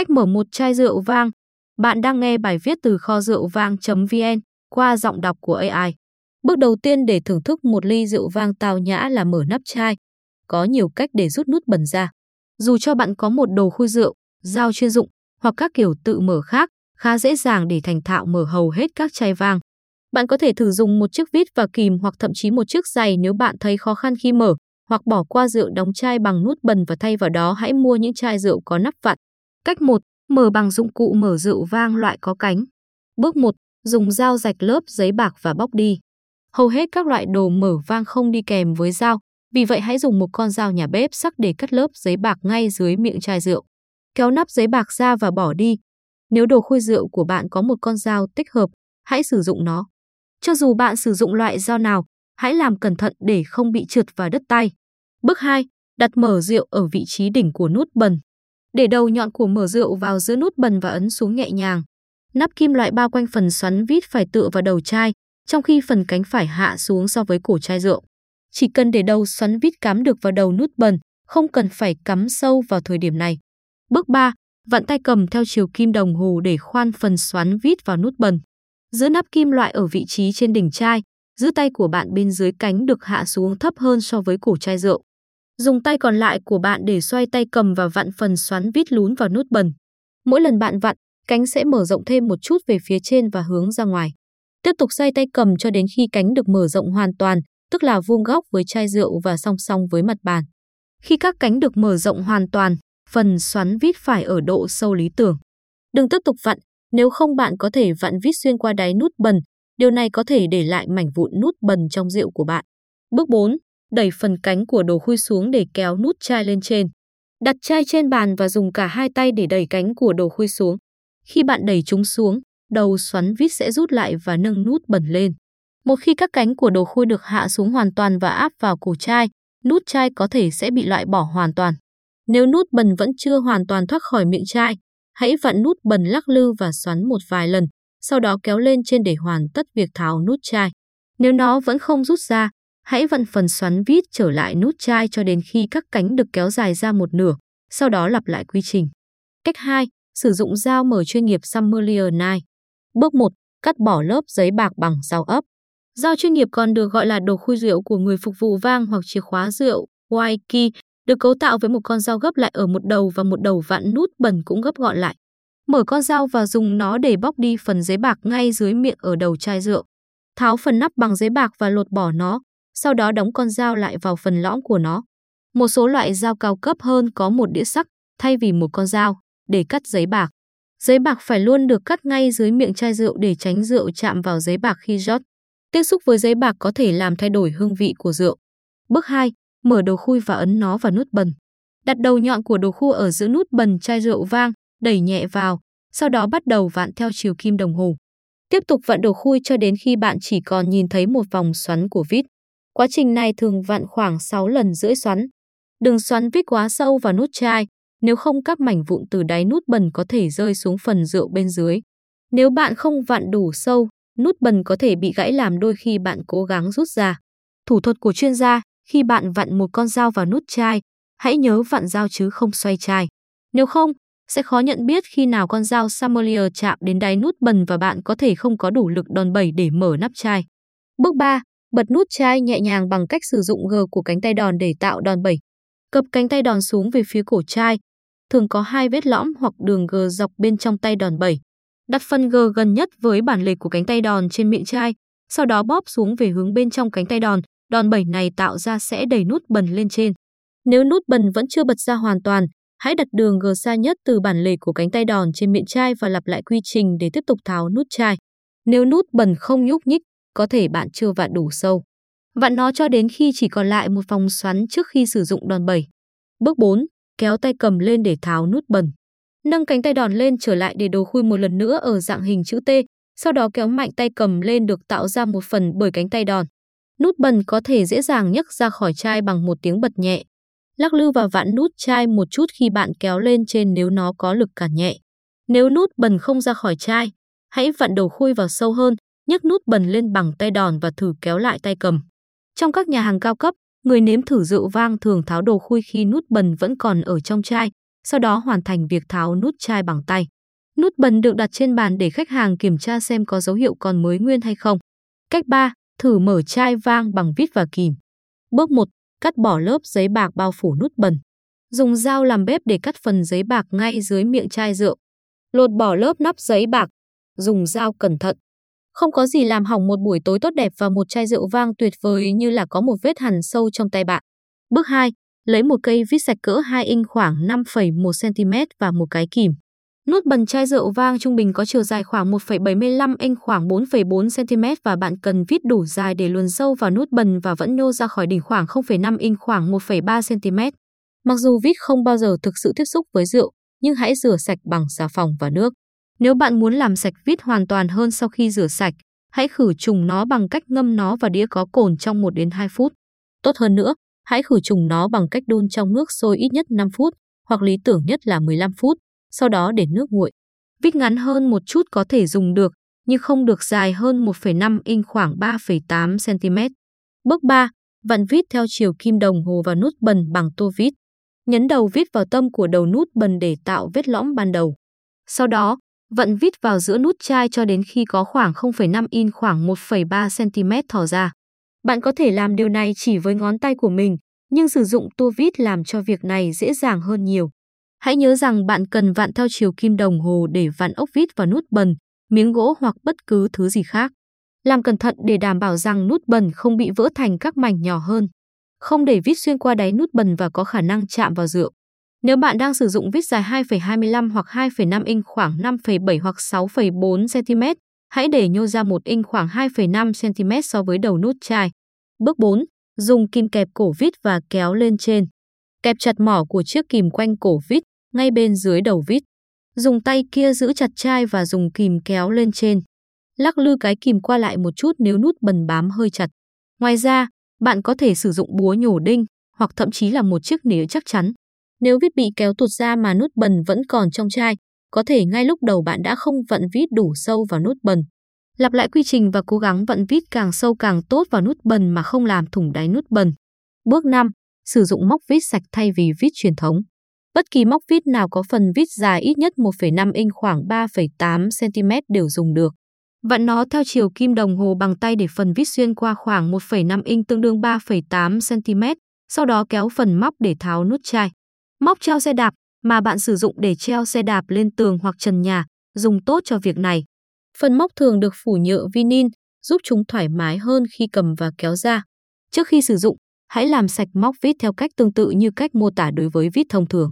Cách mở một chai rượu vang. Bạn đang nghe bài viết từ kho rượu vang.vn qua giọng đọc của AI. Bước đầu tiên để thưởng thức một ly rượu vang tào nhã là mở nắp chai. Có nhiều cách để rút nút bẩn ra. Dù cho bạn có một đồ khui rượu, dao chuyên dụng hoặc các kiểu tự mở khác, khá dễ dàng để thành thạo mở hầu hết các chai vang. Bạn có thể thử dùng một chiếc vít và kìm hoặc thậm chí một chiếc giày nếu bạn thấy khó khăn khi mở, hoặc bỏ qua rượu đóng chai bằng nút bần và thay vào đó hãy mua những chai rượu có nắp vặn. Cách 1. Mở bằng dụng cụ mở rượu vang loại có cánh. Bước 1. Dùng dao rạch lớp giấy bạc và bóc đi. Hầu hết các loại đồ mở vang không đi kèm với dao, vì vậy hãy dùng một con dao nhà bếp sắc để cắt lớp giấy bạc ngay dưới miệng chai rượu. Kéo nắp giấy bạc ra và bỏ đi. Nếu đồ khui rượu của bạn có một con dao tích hợp, hãy sử dụng nó. Cho dù bạn sử dụng loại dao nào, hãy làm cẩn thận để không bị trượt và đứt tay. Bước 2. Đặt mở rượu ở vị trí đỉnh của nút bần. Để đầu nhọn của mở rượu vào giữa nút bần và ấn xuống nhẹ nhàng. Nắp kim loại bao quanh phần xoắn vít phải tựa vào đầu chai, trong khi phần cánh phải hạ xuống so với cổ chai rượu. Chỉ cần để đầu xoắn vít cắm được vào đầu nút bần, không cần phải cắm sâu vào thời điểm này. Bước 3. Vặn tay cầm theo chiều kim đồng hồ để khoan phần xoắn vít vào nút bần. Giữ nắp kim loại ở vị trí trên đỉnh chai, giữ tay của bạn bên dưới cánh được hạ xuống thấp hơn so với cổ chai rượu. Dùng tay còn lại của bạn để xoay tay cầm và vặn phần xoắn vít lún vào nút bần. Mỗi lần bạn vặn, cánh sẽ mở rộng thêm một chút về phía trên và hướng ra ngoài. Tiếp tục xoay tay cầm cho đến khi cánh được mở rộng hoàn toàn, tức là vuông góc với chai rượu và song song với mặt bàn. Khi các cánh được mở rộng hoàn toàn, phần xoắn vít phải ở độ sâu lý tưởng. Đừng tiếp tục vặn, nếu không bạn có thể vặn vít xuyên qua đáy nút bần, điều này có thể để lại mảnh vụn nút bần trong rượu của bạn. Bước 4 đẩy phần cánh của đồ khui xuống để kéo nút chai lên trên. Đặt chai trên bàn và dùng cả hai tay để đẩy cánh của đồ khui xuống. Khi bạn đẩy chúng xuống, đầu xoắn vít sẽ rút lại và nâng nút bẩn lên. Một khi các cánh của đồ khui được hạ xuống hoàn toàn và áp vào cổ chai, nút chai có thể sẽ bị loại bỏ hoàn toàn. Nếu nút bẩn vẫn chưa hoàn toàn thoát khỏi miệng chai, hãy vặn nút bẩn lắc lư và xoắn một vài lần, sau đó kéo lên trên để hoàn tất việc tháo nút chai. Nếu nó vẫn không rút ra, Hãy vặn phần xoắn vít trở lại nút chai cho đến khi các cánh được kéo dài ra một nửa, sau đó lặp lại quy trình. Cách 2. Sử dụng dao mở chuyên nghiệp Sommelier Knife. Bước 1. Cắt bỏ lớp giấy bạc bằng dao ấp. Dao chuyên nghiệp còn được gọi là đồ khui rượu của người phục vụ vang hoặc chìa khóa rượu, waiki, được cấu tạo với một con dao gấp lại ở một đầu và một đầu vặn nút bẩn cũng gấp gọn lại. Mở con dao và dùng nó để bóc đi phần giấy bạc ngay dưới miệng ở đầu chai rượu. Tháo phần nắp bằng giấy bạc và lột bỏ nó, sau đó đóng con dao lại vào phần lõm của nó. Một số loại dao cao cấp hơn có một đĩa sắc thay vì một con dao để cắt giấy bạc. Giấy bạc phải luôn được cắt ngay dưới miệng chai rượu để tránh rượu chạm vào giấy bạc khi rót. Tiếp xúc với giấy bạc có thể làm thay đổi hương vị của rượu. Bước 2. Mở đầu khui và ấn nó vào nút bần. Đặt đầu nhọn của đồ khui ở giữa nút bần chai rượu vang, đẩy nhẹ vào, sau đó bắt đầu vặn theo chiều kim đồng hồ. Tiếp tục vặn đồ khui cho đến khi bạn chỉ còn nhìn thấy một vòng xoắn của vít. Quá trình này thường vặn khoảng 6 lần rưỡi xoắn. Đừng xoắn vít quá sâu vào nút chai, nếu không các mảnh vụn từ đáy nút bần có thể rơi xuống phần rượu bên dưới. Nếu bạn không vặn đủ sâu, nút bần có thể bị gãy làm đôi khi bạn cố gắng rút ra. Thủ thuật của chuyên gia, khi bạn vặn một con dao vào nút chai, hãy nhớ vặn dao chứ không xoay chai. Nếu không, sẽ khó nhận biết khi nào con dao sommelier chạm đến đáy nút bần và bạn có thể không có đủ lực đòn bẩy để mở nắp chai. Bước 3. Bật nút chai nhẹ nhàng bằng cách sử dụng gờ của cánh tay đòn để tạo đòn bẩy. Cập cánh tay đòn xuống về phía cổ chai. Thường có hai vết lõm hoặc đường gờ dọc bên trong tay đòn bẩy. Đặt phần gờ gần nhất với bản lề của cánh tay đòn trên miệng chai, sau đó bóp xuống về hướng bên trong cánh tay đòn. Đòn bẩy này tạo ra sẽ đẩy nút bần lên trên. Nếu nút bần vẫn chưa bật ra hoàn toàn, hãy đặt đường gờ xa nhất từ bản lề của cánh tay đòn trên miệng chai và lặp lại quy trình để tiếp tục tháo nút chai. Nếu nút bần không nhúc nhích, có thể bạn chưa vặn đủ sâu. Vặn nó cho đến khi chỉ còn lại một vòng xoắn trước khi sử dụng đòn bẩy. Bước 4. Kéo tay cầm lên để tháo nút bẩn. Nâng cánh tay đòn lên trở lại để đồ khui một lần nữa ở dạng hình chữ T, sau đó kéo mạnh tay cầm lên được tạo ra một phần bởi cánh tay đòn. Nút bẩn có thể dễ dàng nhấc ra khỏi chai bằng một tiếng bật nhẹ. Lắc lư và vặn nút chai một chút khi bạn kéo lên trên nếu nó có lực cản nhẹ. Nếu nút bẩn không ra khỏi chai, hãy vặn đầu khui vào sâu hơn, nhấc nút bần lên bằng tay đòn và thử kéo lại tay cầm. Trong các nhà hàng cao cấp, người nếm thử rượu vang thường tháo đồ khui khi nút bần vẫn còn ở trong chai, sau đó hoàn thành việc tháo nút chai bằng tay. Nút bần được đặt trên bàn để khách hàng kiểm tra xem có dấu hiệu còn mới nguyên hay không. Cách 3. Thử mở chai vang bằng vít và kìm. Bước 1. Cắt bỏ lớp giấy bạc bao phủ nút bần Dùng dao làm bếp để cắt phần giấy bạc ngay dưới miệng chai rượu. Lột bỏ lớp nắp giấy bạc. Dùng dao cẩn thận. Không có gì làm hỏng một buổi tối tốt đẹp và một chai rượu vang tuyệt vời như là có một vết hằn sâu trong tay bạn. Bước 2. Lấy một cây vít sạch cỡ 2 inch khoảng 5,1 cm và một cái kìm. Nút bần chai rượu vang trung bình có chiều dài khoảng 1,75 inch khoảng 4,4 cm và bạn cần vít đủ dài để luồn sâu vào nút bần và vẫn nhô ra khỏi đỉnh khoảng 0,5 inch khoảng 1,3 cm. Mặc dù vít không bao giờ thực sự tiếp xúc với rượu, nhưng hãy rửa sạch bằng xà phòng và nước. Nếu bạn muốn làm sạch vít hoàn toàn hơn sau khi rửa sạch, hãy khử trùng nó bằng cách ngâm nó vào đĩa có cồn trong 1 đến 2 phút. Tốt hơn nữa, hãy khử trùng nó bằng cách đun trong nước sôi ít nhất 5 phút, hoặc lý tưởng nhất là 15 phút, sau đó để nước nguội. Vít ngắn hơn một chút có thể dùng được, nhưng không được dài hơn 1,5 inch khoảng 3,8 cm. Bước 3. Vặn vít theo chiều kim đồng hồ và nút bần bằng tua vít. Nhấn đầu vít vào tâm của đầu nút bần để tạo vết lõm ban đầu. Sau đó, Vận vít vào giữa nút chai cho đến khi có khoảng 0,5 in khoảng 1,3 cm thò ra. Bạn có thể làm điều này chỉ với ngón tay của mình, nhưng sử dụng tua vít làm cho việc này dễ dàng hơn nhiều. Hãy nhớ rằng bạn cần vặn theo chiều kim đồng hồ để vặn ốc vít vào nút bần, miếng gỗ hoặc bất cứ thứ gì khác. Làm cẩn thận để đảm bảo rằng nút bần không bị vỡ thành các mảnh nhỏ hơn. Không để vít xuyên qua đáy nút bần và có khả năng chạm vào rượu. Nếu bạn đang sử dụng vít dài 2,25 hoặc 2,5 inch khoảng 5,7 hoặc 6,4 cm, hãy để nhô ra 1 inch khoảng 2,5 cm so với đầu nút chai. Bước 4. Dùng kim kẹp cổ vít và kéo lên trên. Kẹp chặt mỏ của chiếc kìm quanh cổ vít, ngay bên dưới đầu vít. Dùng tay kia giữ chặt chai và dùng kìm kéo lên trên. Lắc lư cái kìm qua lại một chút nếu nút bần bám hơi chặt. Ngoài ra, bạn có thể sử dụng búa nhổ đinh hoặc thậm chí là một chiếc nĩa chắc chắn. Nếu vít bị kéo tụt ra mà nút bần vẫn còn trong chai, có thể ngay lúc đầu bạn đã không vận vít đủ sâu vào nút bần. Lặp lại quy trình và cố gắng vận vít càng sâu càng tốt vào nút bần mà không làm thủng đáy nút bần. Bước 5. Sử dụng móc vít sạch thay vì vít truyền thống. Bất kỳ móc vít nào có phần vít dài ít nhất 1,5 inch khoảng 3,8 cm đều dùng được. Vặn nó theo chiều kim đồng hồ bằng tay để phần vít xuyên qua khoảng 1,5 inch tương đương 3,8 cm, sau đó kéo phần móc để tháo nút chai. Móc treo xe đạp mà bạn sử dụng để treo xe đạp lên tường hoặc trần nhà, dùng tốt cho việc này. Phần móc thường được phủ nhựa vinin, giúp chúng thoải mái hơn khi cầm và kéo ra. Trước khi sử dụng, hãy làm sạch móc vít theo cách tương tự như cách mô tả đối với vít thông thường.